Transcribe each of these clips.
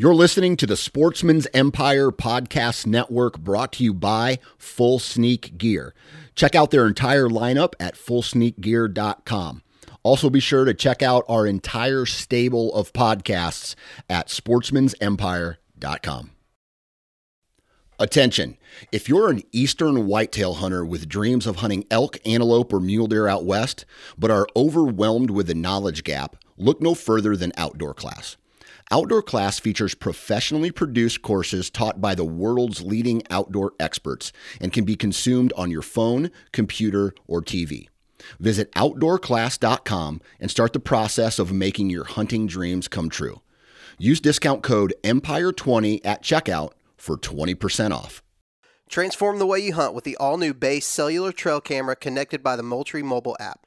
You're listening to the Sportsman's Empire Podcast Network brought to you by Full Sneak Gear. Check out their entire lineup at fullsneakgear.com. Also, be sure to check out our entire stable of podcasts at sportsmansempire.com. Attention! If you're an eastern whitetail hunter with dreams of hunting elk, antelope, or mule deer out west, but are overwhelmed with the knowledge gap, look no further than Outdoor Class. Outdoor Class features professionally produced courses taught by the world's leading outdoor experts and can be consumed on your phone, computer, or TV. Visit outdoorclass.com and start the process of making your hunting dreams come true. Use discount code EMPIRE20 at checkout for 20% off. Transform the way you hunt with the all new base cellular trail camera connected by the Moultrie mobile app.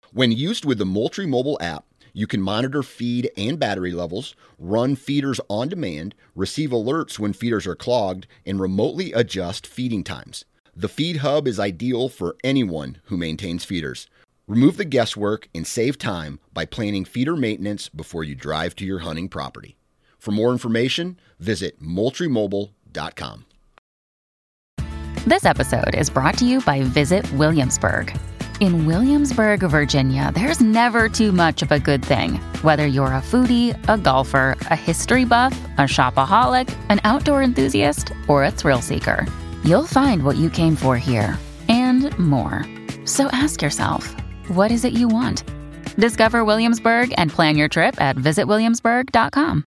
When used with the Moultrie mobile app, you can monitor feed and battery levels, run feeders on demand, receive alerts when feeders are clogged, and remotely adjust feeding times. The Feed Hub is ideal for anyone who maintains feeders. Remove the guesswork and save time by planning feeder maintenance before you drive to your hunting property. For more information, visit moultriemobile.com. This episode is brought to you by Visit Williamsburg. In Williamsburg, Virginia, there's never too much of a good thing. Whether you're a foodie, a golfer, a history buff, a shopaholic, an outdoor enthusiast, or a thrill seeker, you'll find what you came for here and more. So ask yourself, what is it you want? Discover Williamsburg and plan your trip at visitwilliamsburg.com.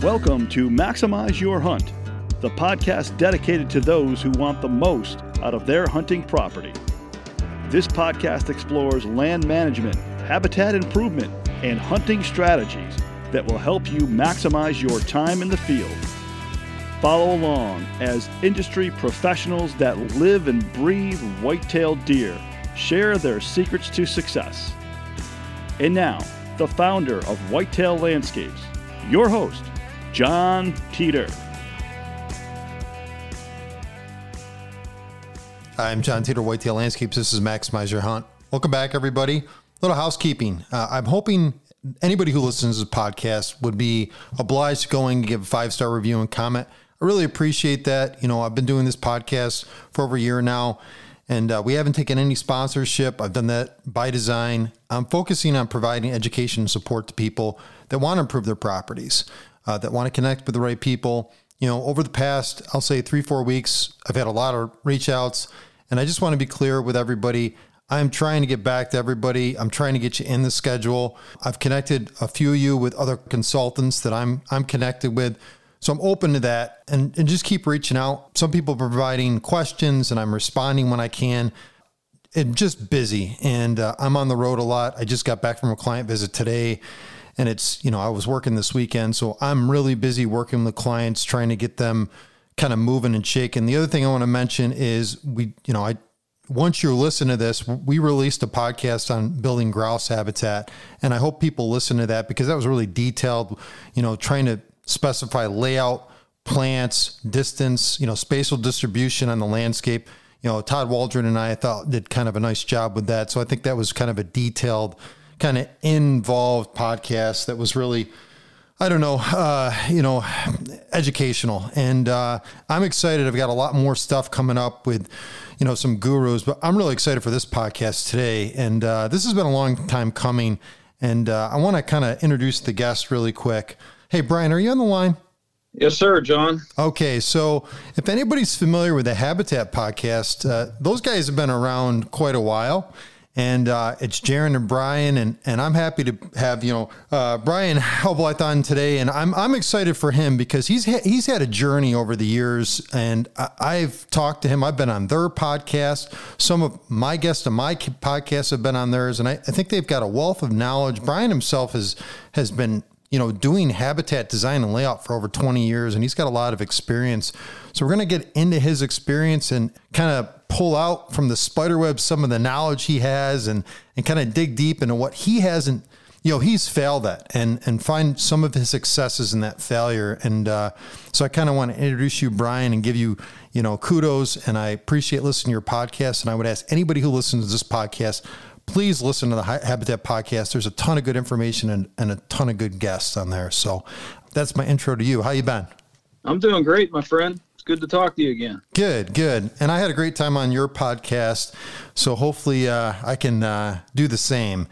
Welcome to Maximize Your Hunt, the podcast dedicated to those who want the most out of their hunting property. This podcast explores land management, habitat improvement, and hunting strategies that will help you maximize your time in the field. Follow along as industry professionals that live and breathe white-tailed deer share their secrets to success. And now, the founder of Whitetail Landscapes, your host, John Teeter. I'm John Teeter, Whitetail Landscapes. This is Maximize Your Hunt. Welcome back, everybody. Little housekeeping. Uh, I'm hoping anybody who listens to this podcast would be obliged to go and give a five star review and comment. I really appreciate that. You know, I've been doing this podcast for over a year now, and uh, we haven't taken any sponsorship. I've done that by design. I'm focusing on providing education and support to people that want to improve their properties, uh, that want to connect with the right people. You know, over the past, I'll say three, four weeks, I've had a lot of reach outs and I just want to be clear with everybody. I'm trying to get back to everybody. I'm trying to get you in the schedule. I've connected a few of you with other consultants that I'm I'm connected with. So I'm open to that and, and just keep reaching out. Some people providing questions and I'm responding when I can. And just busy and uh, I'm on the road a lot. I just got back from a client visit today and it's, you know, I was working this weekend. So I'm really busy working with clients, trying to get them kind of moving and shaking. The other thing I want to mention is we, you know, I once you listen to this, we released a podcast on building grouse habitat, and I hope people listen to that because that was really detailed. You know, trying to specify layout, plants, distance, you know, spatial distribution on the landscape. You know, Todd Waldron and I, I thought did kind of a nice job with that. So I think that was kind of a detailed, kind of involved podcast that was really I don't know, uh, you know, educational. And uh, I'm excited. I've got a lot more stuff coming up with, you know, some gurus, but I'm really excited for this podcast today. And uh, this has been a long time coming. And uh, I want to kind of introduce the guest really quick. Hey, Brian, are you on the line? Yes, sir, John. Okay, so if anybody's familiar with the Habitat podcast, uh, those guys have been around quite a while and uh, it's Jaron and Brian, and and I'm happy to have you know uh, Brian Helblath on today, and I'm I'm excited for him because he's ha- he's had a journey over the years, and I- have talked to him. I've been on their podcast. Some of my guests on my podcasts have been on theirs, and I, I think they've got a wealth of knowledge. Brian himself has has been you know, doing habitat design and layout for over 20 years, and he's got a lot of experience. So we're going to get into his experience and kind of pull out from the spiderweb some of the knowledge he has and, and kind of dig deep into what he hasn't, you know, he's failed at and, and find some of his successes in that failure. And uh, so I kind of want to introduce you, Brian, and give you, you know, kudos. And I appreciate listening to your podcast. And I would ask anybody who listens to this podcast, please listen to the Habitat podcast. There's a ton of good information and, and a ton of good guests on there. So that's my intro to you. How you been? I'm doing great, my friend. Good to talk to you again. Good, good. And I had a great time on your podcast. So hopefully uh, I can uh, do the same.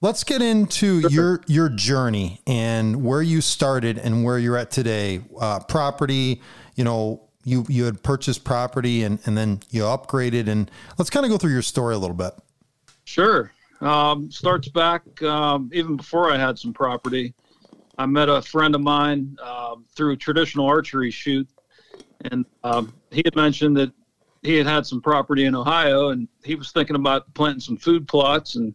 Let's get into your your journey and where you started and where you're at today. Uh, property, you know, you you had purchased property and, and then you upgraded and let's kind of go through your story a little bit. Sure. Um, starts back um, even before I had some property. I met a friend of mine uh, through a traditional archery shoot, and um, he had mentioned that he had had some property in Ohio, and he was thinking about planting some food plots. And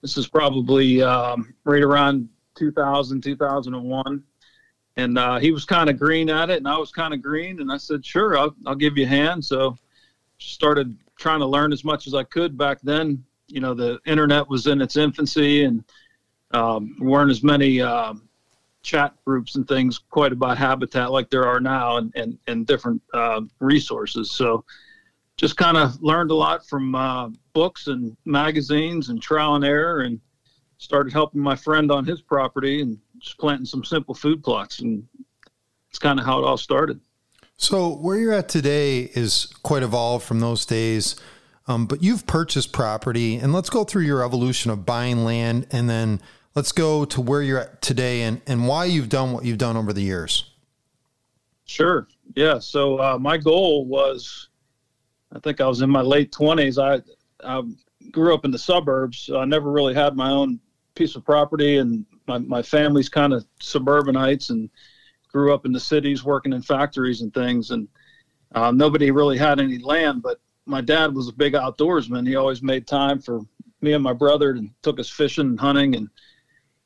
this is probably um, right around 2000, 2001. And uh, he was kind of green at it, and I was kind of green. And I said, "Sure, I'll, I'll give you a hand." So started trying to learn as much as I could back then you know the internet was in its infancy and um, weren't as many um, chat groups and things quite about habitat like there are now and and, and different uh, resources. So just kind of learned a lot from uh, books and magazines and trial and error and started helping my friend on his property and just planting some simple food plots and it's kind of how it all started. So where you're at today is quite evolved from those days um, but you've purchased property, and let's go through your evolution of buying land, and then let's go to where you're at today and, and why you've done what you've done over the years. Sure. Yeah. So uh, my goal was, I think I was in my late twenties. I, I grew up in the suburbs. I never really had my own piece of property, and my my family's kind of suburbanites, and grew up in the cities, working in factories and things, and uh, nobody really had any land, but my dad was a big outdoorsman. He always made time for me and my brother and took us fishing and hunting. And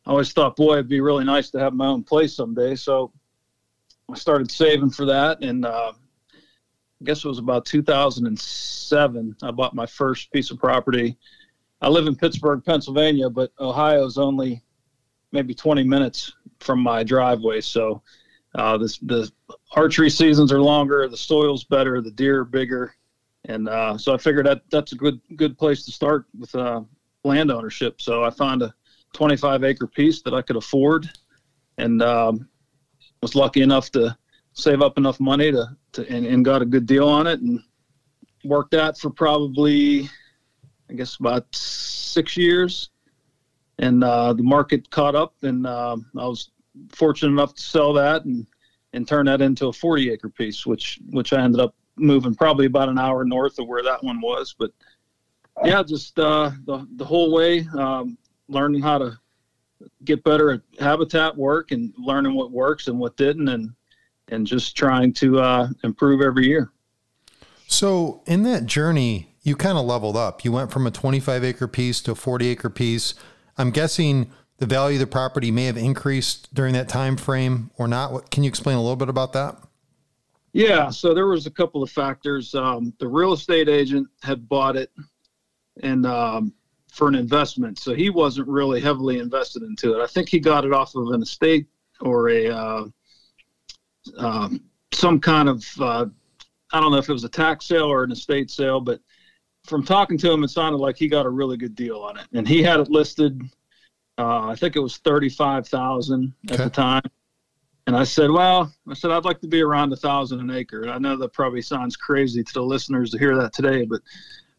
I always thought, boy, it'd be really nice to have my own place someday. So I started saving for that. And uh, I guess it was about 2007. I bought my first piece of property. I live in Pittsburgh, Pennsylvania, but Ohio is only maybe 20 minutes from my driveway. So uh, this, the archery seasons are longer, the soil's better, the deer are bigger and uh, so I figured that that's a good good place to start with uh, land ownership. So I found a 25 acre piece that I could afford, and um, was lucky enough to save up enough money to, to and, and, got a good deal on it, and worked that for probably I guess about six years, and uh, the market caught up, and um, I was fortunate enough to sell that and and turn that into a 40 acre piece, which which I ended up moving probably about an hour north of where that one was. But yeah, just uh, the the whole way, um, learning how to get better at habitat work and learning what works and what didn't, and and just trying to uh, improve every year. So in that journey, you kind of leveled up. You went from a 25 acre piece to a 40 acre piece. I'm guessing the value of the property may have increased during that time frame or not. What, can you explain a little bit about that? Yeah, so there was a couple of factors. Um, the real estate agent had bought it, and um, for an investment, so he wasn't really heavily invested into it. I think he got it off of an estate or a uh, um, some kind of uh, I don't know if it was a tax sale or an estate sale, but from talking to him, it sounded like he got a really good deal on it, and he had it listed. Uh, I think it was thirty-five thousand at the time and I said, well, I said, I'd like to be around a thousand an acre. I know that probably sounds crazy to the listeners to hear that today, but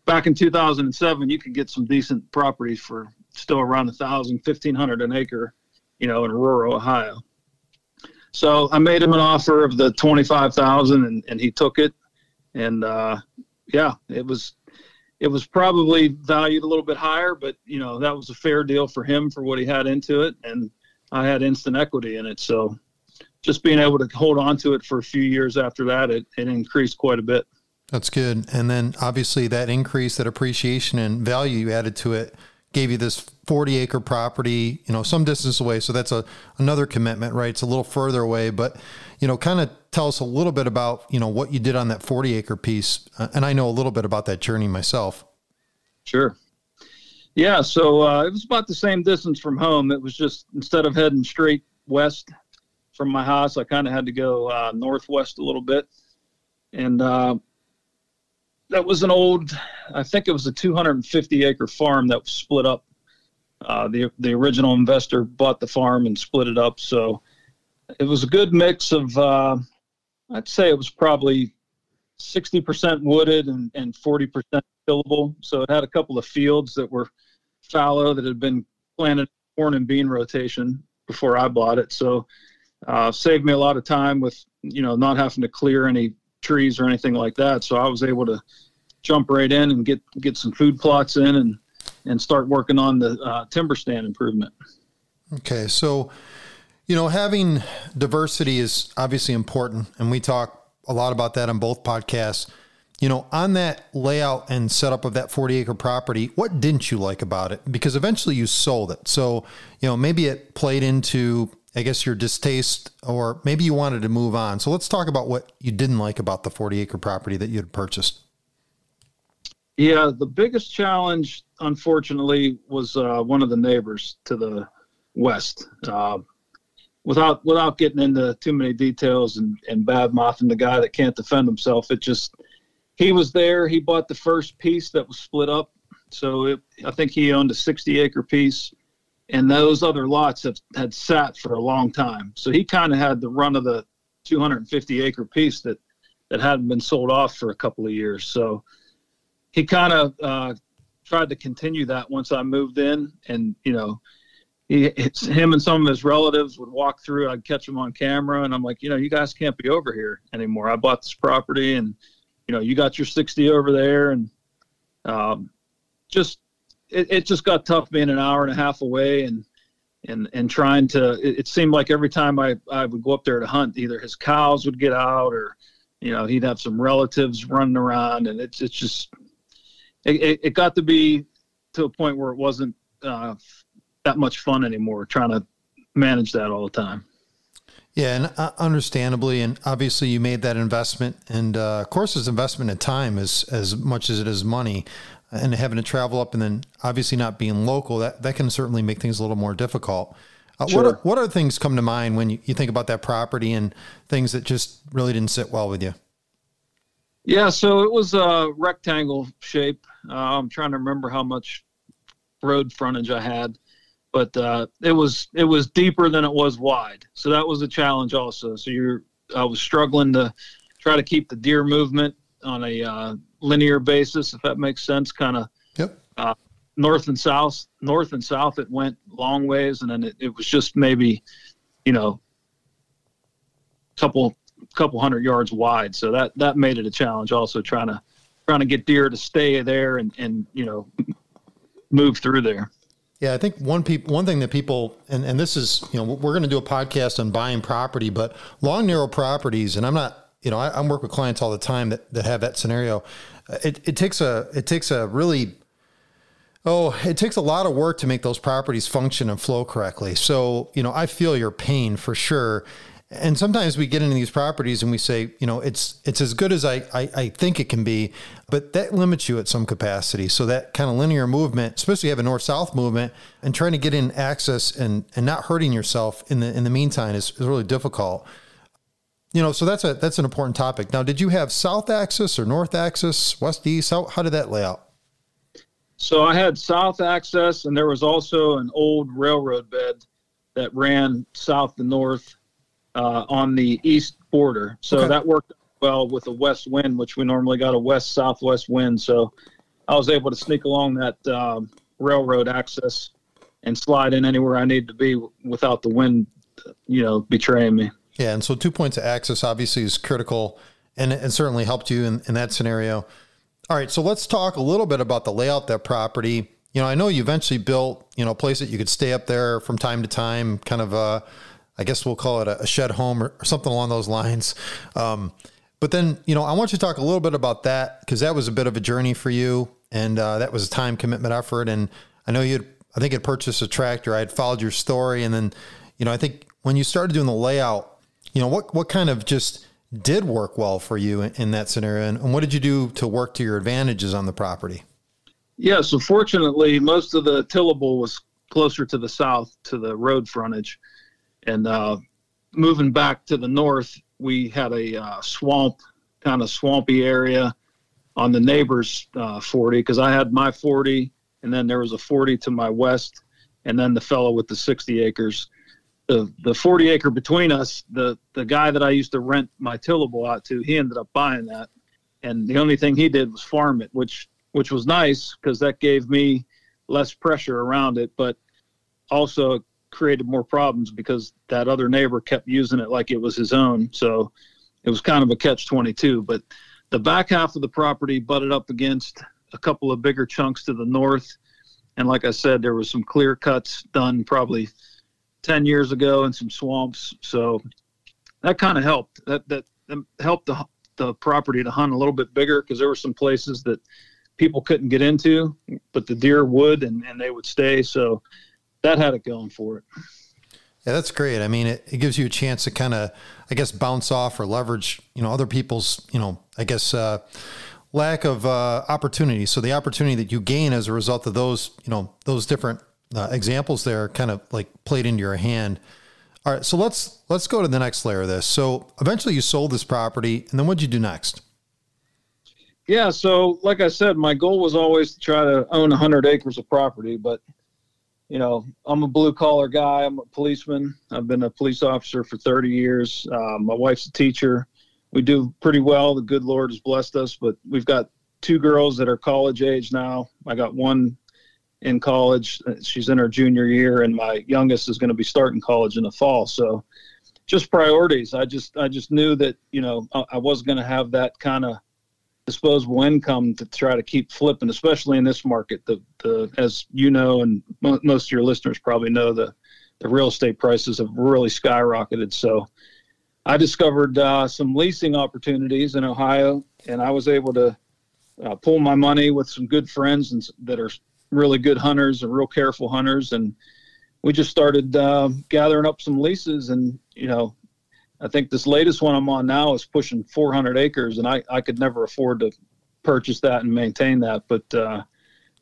back in 2007, you could get some decent properties for still around a thousand, fifteen hundred an acre, you know, in rural Ohio. So I made him an offer of the 25,000 and, and he took it. And, uh, yeah, it was, it was probably valued a little bit higher, but you know, that was a fair deal for him for what he had into it. And I had instant equity in it. So just being able to hold on to it for a few years after that, it, it increased quite a bit. That's good. And then obviously that increase, that appreciation and value you added to it gave you this 40 acre property, you know, some distance away. So that's a another commitment, right? It's a little further away, but you know, kind of tell us a little bit about, you know, what you did on that 40 acre piece. Uh, and I know a little bit about that journey myself. Sure. Yeah, so uh, it was about the same distance from home. It was just instead of heading straight west from my house, I kind of had to go uh, northwest a little bit, and uh, that was an old. I think it was a 250 acre farm that was split up. Uh, the the original investor bought the farm and split it up, so it was a good mix of. Uh, I'd say it was probably 60% wooded and, and 40% tillable. So it had a couple of fields that were fallow that had been planted corn and bean rotation before I bought it. So uh, saved me a lot of time with you know not having to clear any trees or anything like that. So I was able to jump right in and get get some food plots in and and start working on the uh, timber stand improvement. Okay, so you know having diversity is obviously important, and we talk a lot about that on both podcasts. You know, on that layout and setup of that 40 acre property, what didn't you like about it? Because eventually you sold it. So, you know, maybe it played into, I guess, your distaste, or maybe you wanted to move on. So let's talk about what you didn't like about the 40 acre property that you had purchased. Yeah, the biggest challenge, unfortunately, was uh, one of the neighbors to the west. Uh, without without getting into too many details and and bad mouthing the guy that can't defend himself, it just he was there. He bought the first piece that was split up. So it, I think he owned a 60 acre piece, and those other lots have, had sat for a long time. So he kind of had the run of the 250 acre piece that that hadn't been sold off for a couple of years. So he kind of uh, tried to continue that once I moved in, and you know he, it's him and some of his relatives would walk through. I'd catch them on camera, and I'm like, you know, you guys can't be over here anymore. I bought this property, and you know, you got your 60 over there, and um, just it, it just got tough being an hour and a half away, and and and trying to. It, it seemed like every time I I would go up there to hunt, either his cows would get out, or you know, he'd have some relatives running around, and it's it's just it, it got to be to a point where it wasn't uh, that much fun anymore trying to manage that all the time. Yeah, and uh, understandably, and obviously, you made that investment, and uh, of course, it's investment in time as as much as it is money, and having to travel up, and then obviously not being local, that that can certainly make things a little more difficult. Uh, sure. What are, what are things come to mind when you, you think about that property and things that just really didn't sit well with you? Yeah, so it was a rectangle shape. Uh, I'm trying to remember how much road frontage I had but uh, it was it was deeper than it was wide. So that was a challenge also. So you're I was struggling to try to keep the deer movement on a uh, linear basis, if that makes sense. Kind of yep. Uh, north and south, north and south. It went long ways, and then it, it was just maybe, you know, couple couple hundred yards wide. So that that made it a challenge. Also trying to trying to get deer to stay there and and you know move through there. Yeah, I think one people one thing that people and, and this is you know we're going to do a podcast on buying property, but long narrow properties, and I'm not you know I, I work with clients all the time that, that have that scenario. Uh, it, it takes a it takes a really oh it takes a lot of work to make those properties function and flow correctly. So you know I feel your pain for sure, and sometimes we get into these properties and we say, you know, it's it's as good as I, I, I, think it can be, but that limits you at some capacity. So that kind of linear movement, especially have a north south movement, and trying to get in access and and not hurting yourself in the in the meantime is, is really difficult. You know, so that's a that's an important topic. Now, did you have south access or north access, west east? How how did that lay out? So I had south access, and there was also an old railroad bed that ran south to north uh, on the east border. So okay. that worked well with a west wind, which we normally got a west southwest wind. So I was able to sneak along that um, railroad access and slide in anywhere I need to be without the wind, you know, betraying me. Yeah, and so two points of access obviously is critical, and it certainly helped you in, in that scenario. All right, so let's talk a little bit about the layout of that property. You know, I know you eventually built, you know, a place that you could stay up there from time to time, kind of uh, I guess we'll call it a, shed home or, something along those lines. Um, but then, you know, I want you to talk a little bit about that because that was a bit of a journey for you, and uh, that was a time commitment effort. And I know you had, I think had purchased a tractor. I had followed your story, and then, you know, I think when you started doing the layout, you know, what what kind of just did work well for you in, in that scenario, and, and what did you do to work to your advantages on the property? Yeah, so fortunately, most of the tillable was closer to the south to the road frontage, and uh, moving back to the north, we had a uh, swamp, kind of swampy area on the neighbor's uh, 40 because I had my 40, and then there was a 40 to my west, and then the fellow with the 60 acres. The the 40 acre between us, the the guy that I used to rent my tillable out to, he ended up buying that, and the only thing he did was farm it, which which was nice because that gave me less pressure around it, but also created more problems because that other neighbor kept using it like it was his own. So it was kind of a catch 22. But the back half of the property butted up against a couple of bigger chunks to the north. And like I said, there was some clear cuts done probably 10 years ago in some swamps. So that kind of helped. That, that helped the, the property to hunt a little bit bigger because there were some places that people couldn't get into, but the deer would and, and they would stay. So that had it going for it. Yeah, that's great. I mean, it, it gives you a chance to kind of, I guess, bounce off or leverage, you know, other people's, you know, I guess, uh, lack of uh, opportunity. So the opportunity that you gain as a result of those, you know, those different uh, examples there kind of like played into your hand. All right, so let's let's go to the next layer of this. So eventually you sold this property, and then what'd you do next? Yeah, so like I said, my goal was always to try to own 100 acres of property, but you know, I'm a blue collar guy. I'm a policeman. I've been a police officer for 30 years. Uh, my wife's a teacher. We do pretty well. The good Lord has blessed us, but we've got two girls that are college age now. I got one in college. She's in her junior year, and my youngest is going to be starting college in the fall. So, just priorities. I just I just knew that you know I, was going to have that kind of disposable income to try to keep flipping, especially in this market. The, the as you know, and mo- most of your listeners probably know, the the real estate prices have really skyrocketed. So I discovered uh, some leasing opportunities in Ohio, and I was able to uh, pull my money with some good friends and that are really good hunters and real careful hunters, and we just started uh, gathering up some leases and you know I think this latest one I'm on now is pushing 400 acres, and I, I could never afford to purchase that and maintain that. But uh,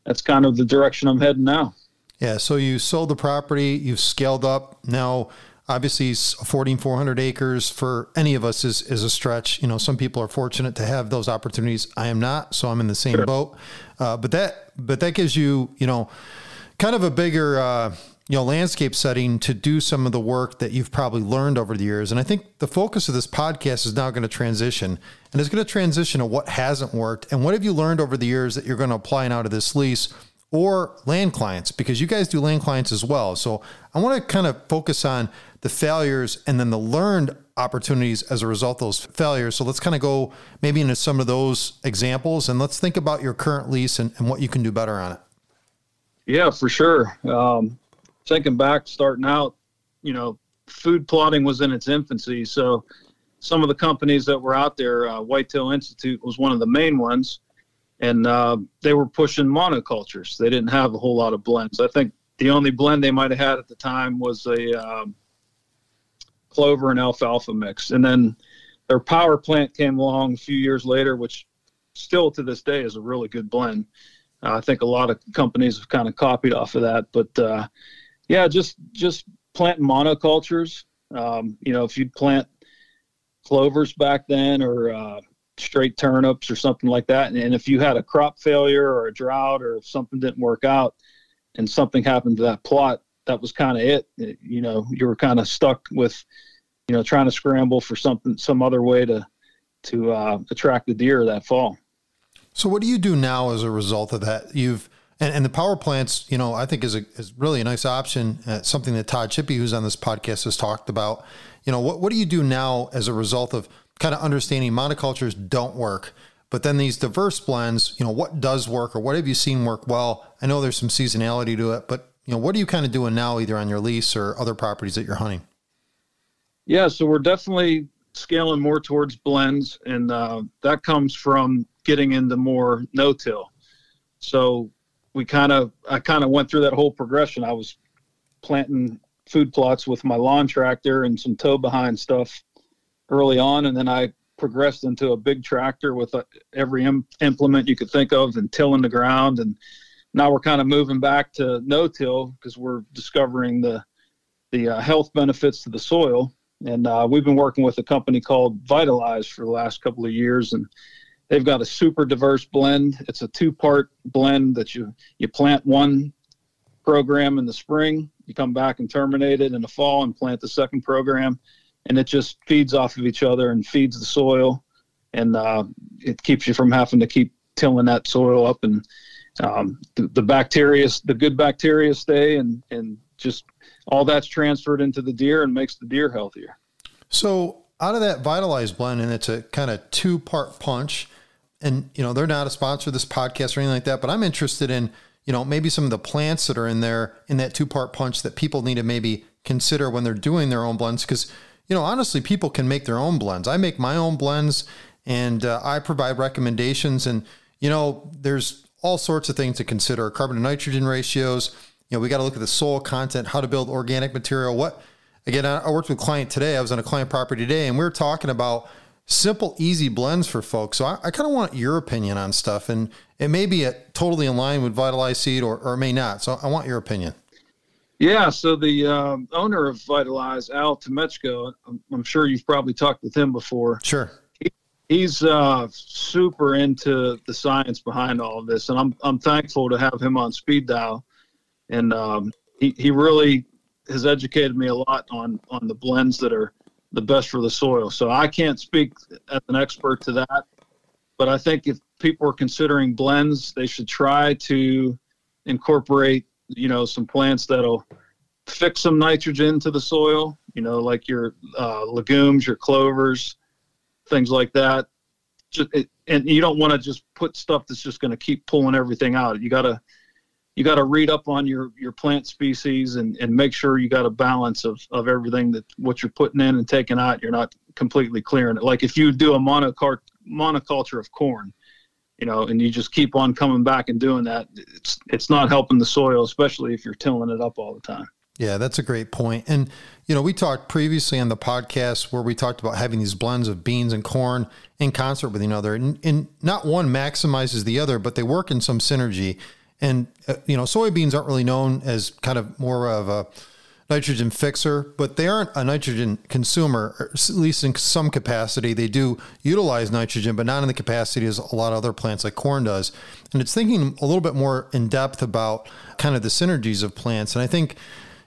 that's kind of the direction I'm heading now. Yeah. So you sold the property, you've scaled up. Now, obviously, affording 400 acres for any of us is, is a stretch. You know, some people are fortunate to have those opportunities. I am not, so I'm in the same sure. boat. Uh, but that, but that gives you, you know, kind of a bigger, uh, you know landscape setting to do some of the work that you've probably learned over the years and i think the focus of this podcast is now going to transition and it's going to transition to what hasn't worked and what have you learned over the years that you're going to apply now to this lease or land clients because you guys do land clients as well. So i want to kind of focus on the failures and then the learned opportunities as a result of those failures. So let's kind of go maybe into some of those examples and let's think about your current lease and, and what you can do better on it. Yeah for sure. Um, thinking back, starting out, you know, food plotting was in its infancy. So some of the companies that were out there, uh, Whitetail Institute was one of the main ones, and uh, they were pushing monocultures. They didn't have a whole lot of blends. I think the only blend they might have had at the time was a um, clover and alfalfa mix. And then their power plant came along a few years later, which still to this day is a really good blend. Uh, I think a lot of companies have kind of copied off of that, but uh, yeah, just just planting monocultures. Um, you know, if you'd plant clovers back then or uh, straight turnips or something like that, and, and if you had a crop failure or a drought or if something didn't work out and something happened to that plot, that was kind of it. it. You know, you were kind of stuck with, you know, trying to scramble for something, some other way to to uh, attract the deer that fall. So, what do you do now as a result of that? You've and, and the power plants, you know, I think is a is really a nice option. Uh, something that Todd Chippy, who's on this podcast, has talked about. You know, what what do you do now as a result of kind of understanding monocultures don't work, but then these diverse blends, you know, what does work or what have you seen work well? I know there's some seasonality to it, but you know, what are you kind of doing now, either on your lease or other properties that you're hunting? Yeah, so we're definitely scaling more towards blends, and uh, that comes from getting into more no-till. So we kind of I kind of went through that whole progression. I was planting food plots with my lawn tractor and some tow behind stuff early on, and then I progressed into a big tractor with uh, every Im- implement you could think of and tilling the ground. And now we're kind of moving back to no-till because we're discovering the the uh, health benefits to the soil. And uh, we've been working with a company called Vitalize for the last couple of years, and they've got a super diverse blend. It's a two-part blend that you you plant one program in the spring, you come back and terminate it in the fall and plant the second program and it just feeds off of each other and feeds the soil, and uh, it keeps you from having to keep tilling that soil up and um, the, the bacteria, the good bacteria stay, and and just all that's transferred into the deer and makes the deer healthier. So out of that Vitalize blend, and it's a kind of two part punch, and you know they're not a sponsor of this podcast or anything like that, but I'm interested in you know maybe some of the plants that are in there in that two part punch that people need to maybe consider when they're doing their own blends because you know, honestly, people can make their own blends. I make my own blends and uh, I provide recommendations. And, you know, there's all sorts of things to consider carbon to nitrogen ratios. You know, we got to look at the soil content, how to build organic material. What, again, I worked with a client today. I was on a client property today and we were talking about simple, easy blends for folks. So I, I kind of want your opinion on stuff. And it may be a, totally in line with Vitalize Seed or, or it may not. So I want your opinion. Yeah, so the um, owner of Vitalize, Al Temechko, I'm, I'm, sure you've probably talked with him before. Sure. He, he's uh, super into the science behind all of this, and I'm I'm thankful to have him on speed dial, and um, he he really has educated me a lot on on the blends that are the best for the soil. So I can't speak as an expert to that, but I think if people are considering blends, they should try to incorporate you know some plants that'll fix some nitrogen to the soil you know like your uh, legumes your clovers things like that. Just, it, and you don't want to just put stuff that's just going to keep pulling everything out. You got to you got to read up on your your plant species and and make sure you got a balance of of everything that what you're putting in and taking out. You're not completely clearing it. Like if you do a monocart monoculture of corn you know, and you just keep on coming back and doing that. It's it's not helping the soil, especially if you're tilling it up all the time. Yeah, that's a great point. And you know, we talked previously on the podcast where we talked about having these blends of beans and corn in concert with each other, and, and not one maximizes the other, but they work in some synergy. And uh, you know, soybeans aren't really known as kind of more of a nitrogen fixer, but they aren't a nitrogen consumer, at least in some capacity. They do utilize nitrogen, but not in the capacity as a lot of other plants like corn does. And it's thinking a little bit more in depth about kind of the synergies of plants. And I think,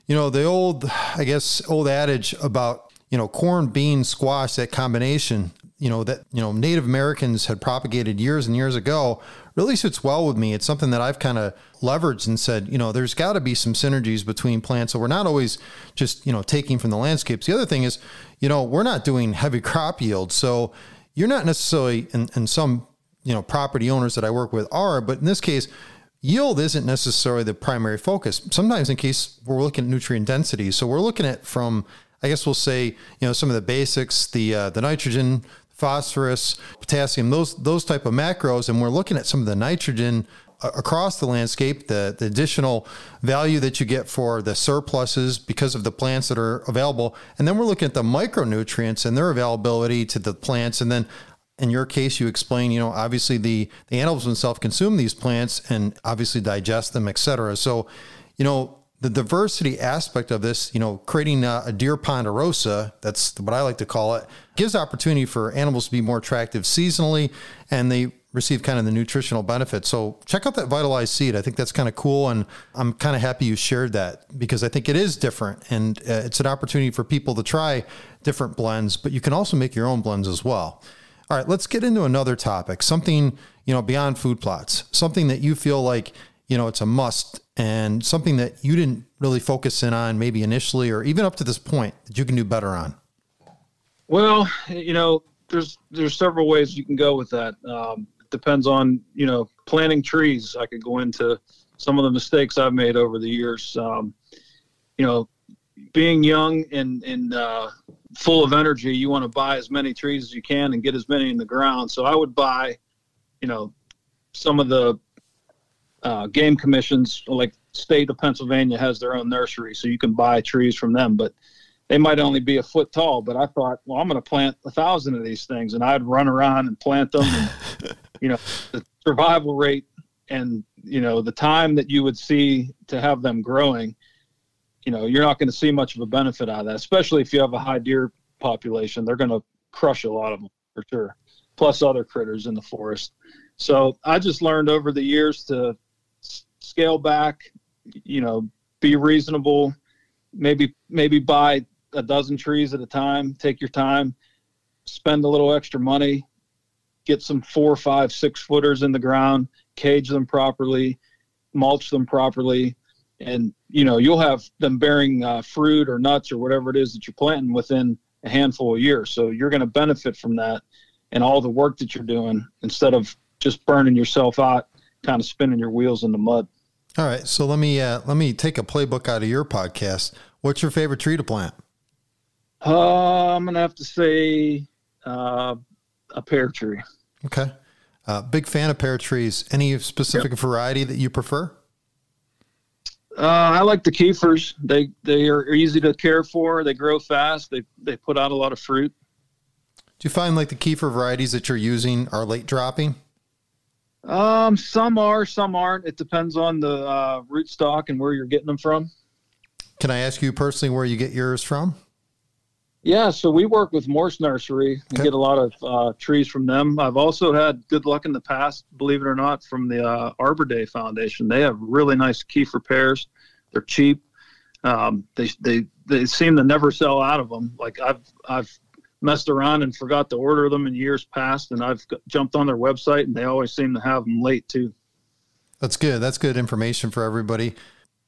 you know, the old, I guess, old adage about, you know, corn, bean, squash, that combination, you know, that, you know, Native Americans had propagated years and years ago really sits well with me. It's something that I've kind of leveraged and said, you know, there's got to be some synergies between plants. So we're not always just, you know, taking from the landscapes. The other thing is, you know, we're not doing heavy crop yield. So you're not necessarily, and, and some, you know, property owners that I work with are, but in this case, yield isn't necessarily the primary focus. Sometimes in case we're looking at nutrient density. So we're looking at from, I guess we'll say, you know, some of the basics, the, uh, the nitrogen, phosphorus, potassium, those those type of macros, and we're looking at some of the nitrogen uh, across the landscape, the, the additional value that you get for the surpluses because of the plants that are available. And then we're looking at the micronutrients and their availability to the plants. And then in your case, you explain, you know, obviously the, the animals themselves consume these plants and obviously digest them, et cetera. So, you know, the diversity aspect of this, you know, creating a, a, deer ponderosa, that's what I like to call it, gives opportunity for animals to be more attractive seasonally and they receive kind of the nutritional benefits. So check out that Vitalize seed. I think that's kind of cool. And I'm kind of happy you shared that because I think it is different and uh, it's an opportunity for people to try different blends, but you can also make your own blends as well. All right, let's get into another topic, something, you know, beyond food plots, something that you feel like you know, it's a must and something that you didn't really focus in on maybe initially or even up to this point that you can do better on? Well, you know, there's there's several ways you can go with that. Um, it depends on you know planting trees. I could go into some of the mistakes I've made over the years. Um, you know, being young and and uh, full of energy, you want to buy as many trees as you can and get as many in the ground. So I would buy, you know, some of the uh, game commissions, like state of Pennsylvania has their own nursery, so you can buy trees from them, but they might only be a foot tall. But I thought, well, I'm going to plant a thousand of these things, and I'd run around and plant them. And, you know, the survival rate and you know the time that you would see to have them growing, you know, you're not going to see much of a benefit out of that, especially if you have a high deer population. They're going to crush a lot of them for sure, plus other critters in the forest. So I just learned over the years to scale back, you know, be reasonable, maybe maybe buy a dozen trees at a time, take your time, spend a little extra money, get some four, five, six footers in the ground, cage them properly, mulch them properly, and you know you'll have them bearing uh, fruit or nuts or whatever it is that you're planting within a handful of years. So you're going to benefit from that and all the work that you're doing instead of just burning yourself out, kind of spinning your wheels in the mud. All right, so let me uh, let me take a playbook out of your podcast. What's your favorite tree to plant? Uh, I'm gonna have to say uh, a pear tree. Okay, uh, big fan of pear trees. Any specific yep. variety that you prefer? Uh, I like the Kiefers. They they are easy to care for. They grow fast. They they put out a lot of fruit. Do you find like the Kiefer varieties that you're using are late dropping? Um, some are, some aren't. It depends on the uh, rootstock and where you're getting them from. Can I ask you personally where you get yours from? Yeah, so we work with Morse Nursery and okay. get a lot of uh, trees from them. I've also had good luck in the past, believe it or not, from the uh, Arbor Day Foundation. They have really nice Kiefer pears. They're cheap. Um, they they they seem to never sell out of them. Like I've I've messed around and forgot to order them in years past, and I've jumped on their website, and they always seem to have them late too. That's good. That's good information for everybody.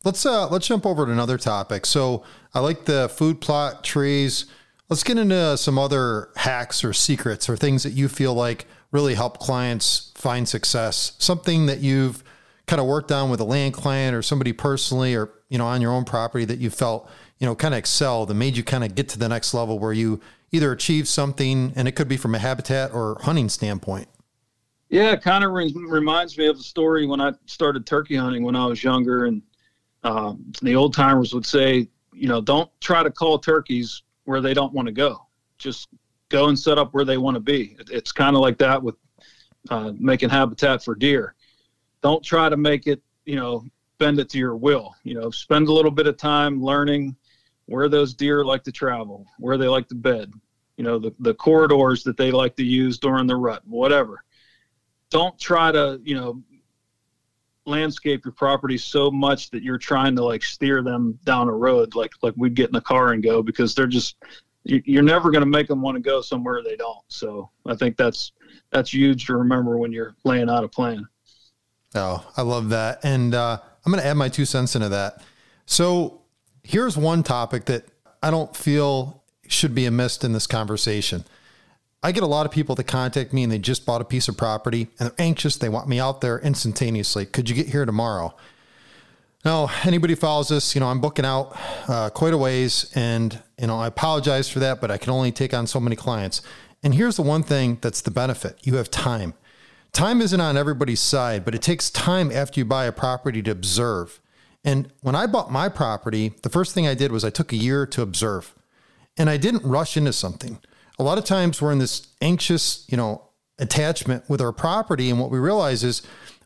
Let's uh let's jump over to another topic. So I like the food plot trees. Let's get into some other hacks or secrets or things that you feel like really help clients find success. Something that you've kind of worked on with a land client or somebody personally or you know on your own property that you felt you know kind of excelled and made you kind of get to the next level where you either achieve something, and it could be from a habitat or hunting standpoint. Yeah, it kind of re- reminds me of the story when I started turkey hunting when I was younger, and uh, the old timers would say, you know, don't try to call turkeys where they don't want to go. Just go and set up where they want to be. It, it's kind of like that with uh, making habitat for deer. Don't try to make it, you know, bend it to your will. You know, spend a little bit of time learning where those deer like to travel, where they like to bed, you know, the, the corridors that they like to use during the rut, whatever. Don't try to, you know, landscape your property so much that you're trying to like steer them down a road like like we'd get in the car and go because they're just you're never going to make them want to go somewhere they don't. So i think that's that's huge to remember when you're laying out a plan. Oh i love that. And uh, i'm going to add my two cents into that. So here's one topic that i don't feel should be missed in this conversation. I get a lot of people that contact me and they just bought a piece of property and they're anxious. They want me out there instantaneously. Could you get here tomorrow? Now, anybody follows this, you know, I'm booking out uh, quite a ways and, you know, I apologize for that, but I can only take on so many clients. And here's the one thing that's the benefit you have time. Time isn't on everybody's side, but it takes time after you buy a property to observe. And when I bought my property, the first thing I did was I took a year to observe and I didn't rush into something. A lot of times we're in this anxious, you know, attachment with our property. And what we realize is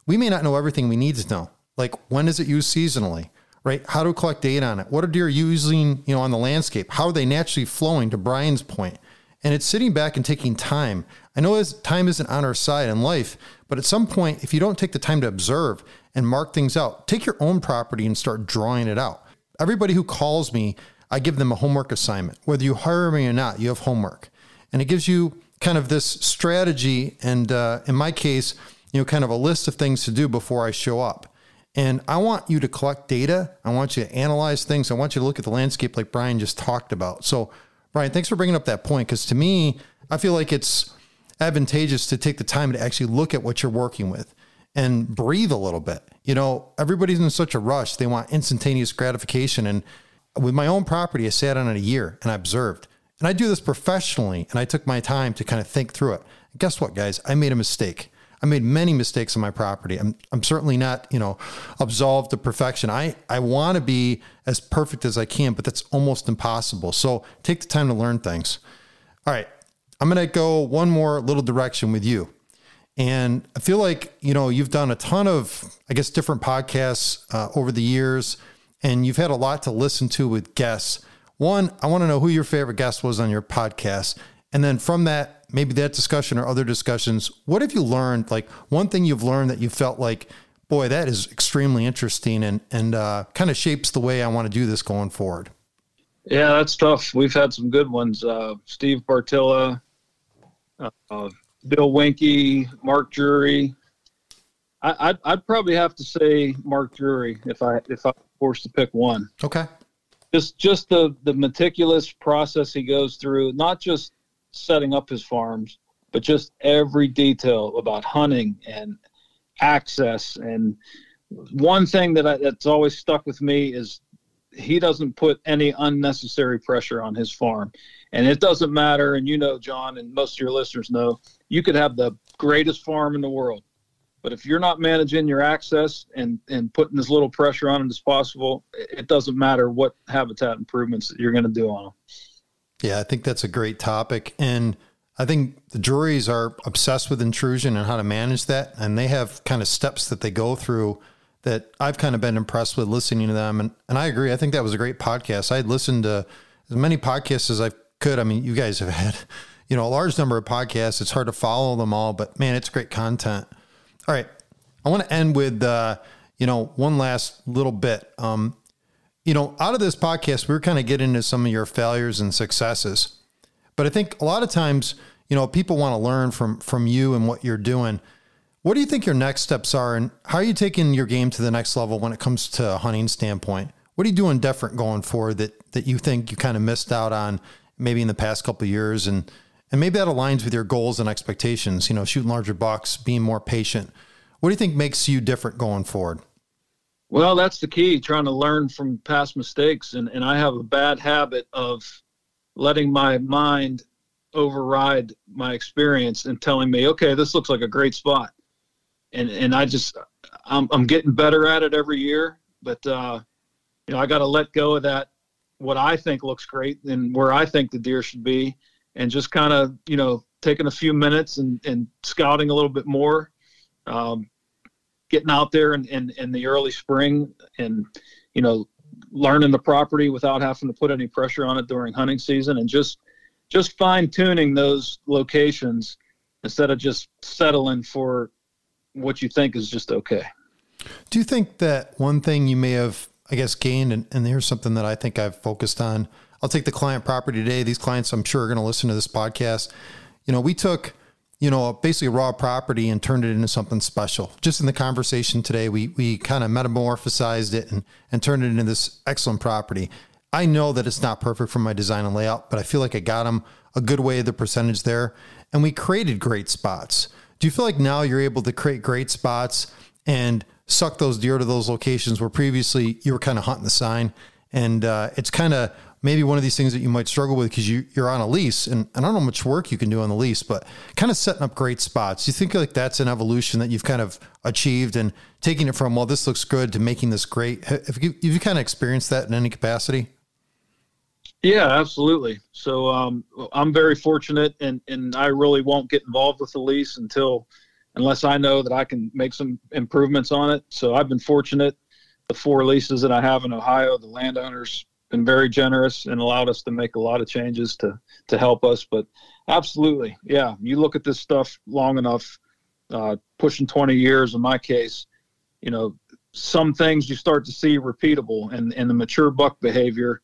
we may not know everything we need to know. Like when is it used seasonally, right? How to collect data on it? What are deer using, you know, on the landscape? How are they naturally flowing to Brian's point? And it's sitting back and taking time. I know time isn't on our side in life, but at some point, if you don't take the time to observe and mark things out, take your own property and start drawing it out. Everybody who calls me I give them a homework assignment. Whether you hire me or not, you have homework. And it gives you kind of this strategy and, uh, in my case, you know, kind of a list of things to do before I show up. And I want you to collect data. I want you to analyze things. I want you to look at the landscape like Brian just talked about. So, Brian, thanks for bringing up that point because to me, I feel like it's advantageous to take the time to actually look at what you're working with and breathe a little bit. You know, everybody's in such a rush. They want instantaneous gratification. And with my own property, I sat on it a year and I observed. And I do this professionally, and I took my time to kind of think through it. And guess what, guys? I made a mistake. I made many mistakes on my property. I'm, I'm certainly not, you know, absolved to perfection. I, I want to be as perfect as I can, but that's almost impossible. So take the time to learn things. All right. I'm going to go one more little direction with you. And I feel like, you know, you've done a ton of, I guess, different podcasts uh, over the years, and you've had a lot to listen to with guests. One, I want to know who your favorite guest was on your podcast. And then from that, maybe that discussion or other discussions, what have you learned? Like one thing you've learned that you felt like, boy, that is extremely interesting and, and uh, kind of shapes the way I want to do this going forward. Yeah, that's tough. We've had some good ones. Uh, Steve Bartylla, uh, Bill Winke, Mark Drury. I, would I'd probably have to say Mark Drury if I if I forced to pick one. Okay. Just just the the meticulous process he goes through, not just setting up his farms, but just every detail about hunting and access. And one thing that I, that's always stuck with me is he doesn't put any unnecessary pressure on his farm. And it doesn't matter. And you know, John, and most of your listeners know, you could have the greatest farm in the world. But if you're not managing your access and, and putting as little pressure on it as possible, it doesn't matter what habitat improvements that you're going to do on them. Yeah, I think that's a great topic. And I think the Drurys are obsessed with intrusion and how to manage that. And they have kind of steps that they go through that I've kind of been impressed with listening to them. And, and I agree. I think that was a great podcast. I had listened to as many podcasts as I could. I mean, you guys have had, you know, a large number of podcasts. It's hard to follow them all, but man, it's great content. All right. I want to end with, uh, you know, one last little bit. Um, you know, out of this podcast, we are kind of getting into some of your failures and successes. But I think a lot of times, you know, people want to learn from from you and what you're doing. What do you think your next steps are, and how are you taking your game to the next level when it comes to a hunting standpoint? What are you doing different going forward that that you think you kind of missed out on maybe in the past couple years, and and maybe that aligns with your goals and expectations? You know, shooting larger bucks, being more patient. What do you think makes you different going forward? Well, that's the key, trying to learn from past mistakes. And, and I have a bad habit of letting my mind override my experience and telling me, okay, this looks like a great spot. And, and I just, I'm, I'm getting better at it every year, but, uh, you know, I got to let go of that, what I think looks great and where I think the deer should be and just kind of, you know, taking a few minutes and, and scouting a little bit more. Um, getting out there in, in, in the early spring and, you know, learning the property without having to put any pressure on it during hunting season and just, just fine tuning those locations instead of just settling for what you think is just okay. Do you think that one thing you may have, I guess, gained, and, and here's something that I think I've focused on. I'll take the client property today. These clients, I'm sure, are going to listen to this podcast. You know, we took you know, basically raw property and turned it into something special. Just in the conversation today, we we kind of metamorphosized it and and turned it into this excellent property. I know that it's not perfect for my design and layout, but I feel like I got them a good way of the percentage there, and we created great spots. Do you feel like now you're able to create great spots and suck those deer to those locations where previously you were kind of hunting the sign, and uh, it's kind of maybe one of these things that you might struggle with because you, you're on a lease and, and I don't know how much work you can do on the lease, but kind of setting up great spots. You think like that's an evolution that you've kind of achieved and taking it from, well, this looks good to making this great. Have you, have you kind of experienced that in any capacity? Yeah, absolutely. So um, I'm very fortunate and, and I really won't get involved with the lease until, unless I know that I can make some improvements on it. So I've been fortunate. The four leases that I have in Ohio, the landowners been very generous and allowed us to make a lot of changes to to help us. But absolutely, yeah, you look at this stuff long enough, uh, pushing 20 years in my case, you know, some things you start to see repeatable and and the mature buck behavior.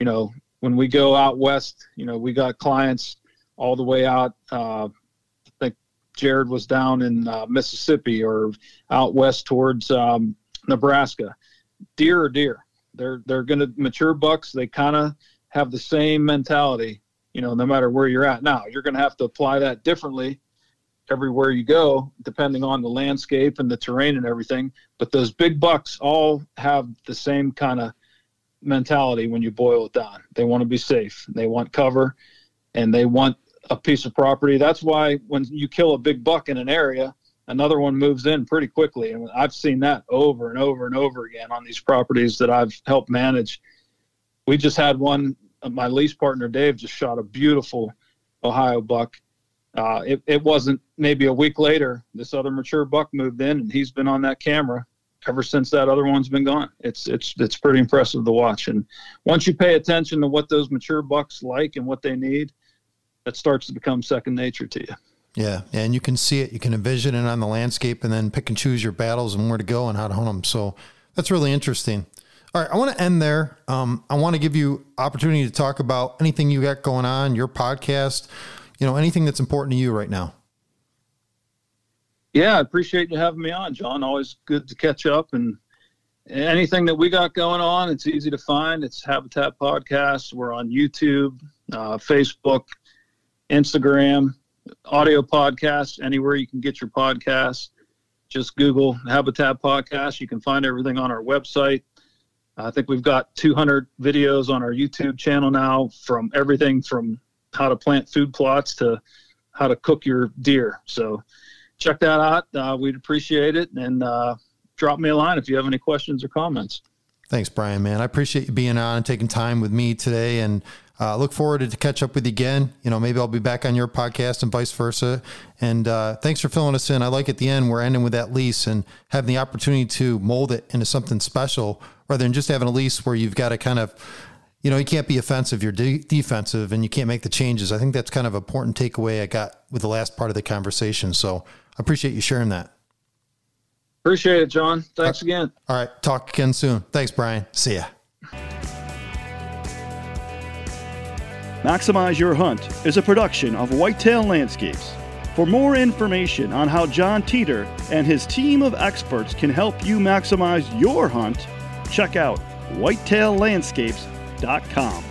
You know, when we go out west, you know, we got clients all the way out. Uh, I think Jared was down in uh, Mississippi or out west towards um, Nebraska. Deer or deer they're they're going to mature bucks. They kind of have the same mentality, you know, no matter where you're at. Now you're going to have to apply that differently everywhere you go, depending on the landscape and the terrain and everything. But those big bucks all have the same kind of mentality when you boil it down. They want to be safe. They want cover, and they want a piece of property. That's why when you kill a big buck in an area, another one moves in pretty quickly. And I've seen that over and over and over again on these properties that I've helped manage. We just had one, my lease partner Dave just shot a beautiful Ohio buck. Uh, it, it wasn't maybe a week later, this other mature buck moved in and he's been on that camera ever since that other one's been gone. It's it's it's pretty impressive to watch. And once you pay attention to what those mature bucks like and what they need, that starts to become second nature to you. Yeah, and you can see it, you can envision it on the landscape, and then pick and choose your battles and where to go and how to hunt them. So that's really interesting. All right, I want to end there. Um, I want to give you opportunity to talk about anything you got going on, your podcast, you know, anything that's important to you right now. Yeah, I appreciate you having me on, John. Always good to catch up and anything that we got going on. It's easy to find. It's Habitat Podcast. We're on YouTube, uh, Facebook, Instagram audio podcasts anywhere you can get your podcasts. Just Google Habitat Podcast. You can find everything on our website. I think we've got 200 videos on our YouTube channel now from everything from how to plant food plots to how to cook your deer. So check that out. Uh, we'd appreciate it. And uh, drop me a line if you have any questions or comments. Thanks, Brian, man. I appreciate you being on and taking time with me today. And uh, look forward to catch up with you again. You know, maybe I'll be back on your podcast and vice versa. And uh, thanks for filling us in. I like at the end we're ending with that lease and having the opportunity to mold it into something special rather than just having a lease where you've got to kind of, you know, you can't be offensive, you're de- defensive, and you can't make the changes. I think that's kind of an important takeaway I got with the last part of the conversation. So I appreciate you sharing that. Appreciate it, John. Thanks again. All right. Talk again soon. Thanks, Brian. See ya. Maximize Your Hunt is a production of Whitetail Landscapes. For more information on how John Teater and his team of experts can help you maximize your hunt, check out whitetaillandscapes.com.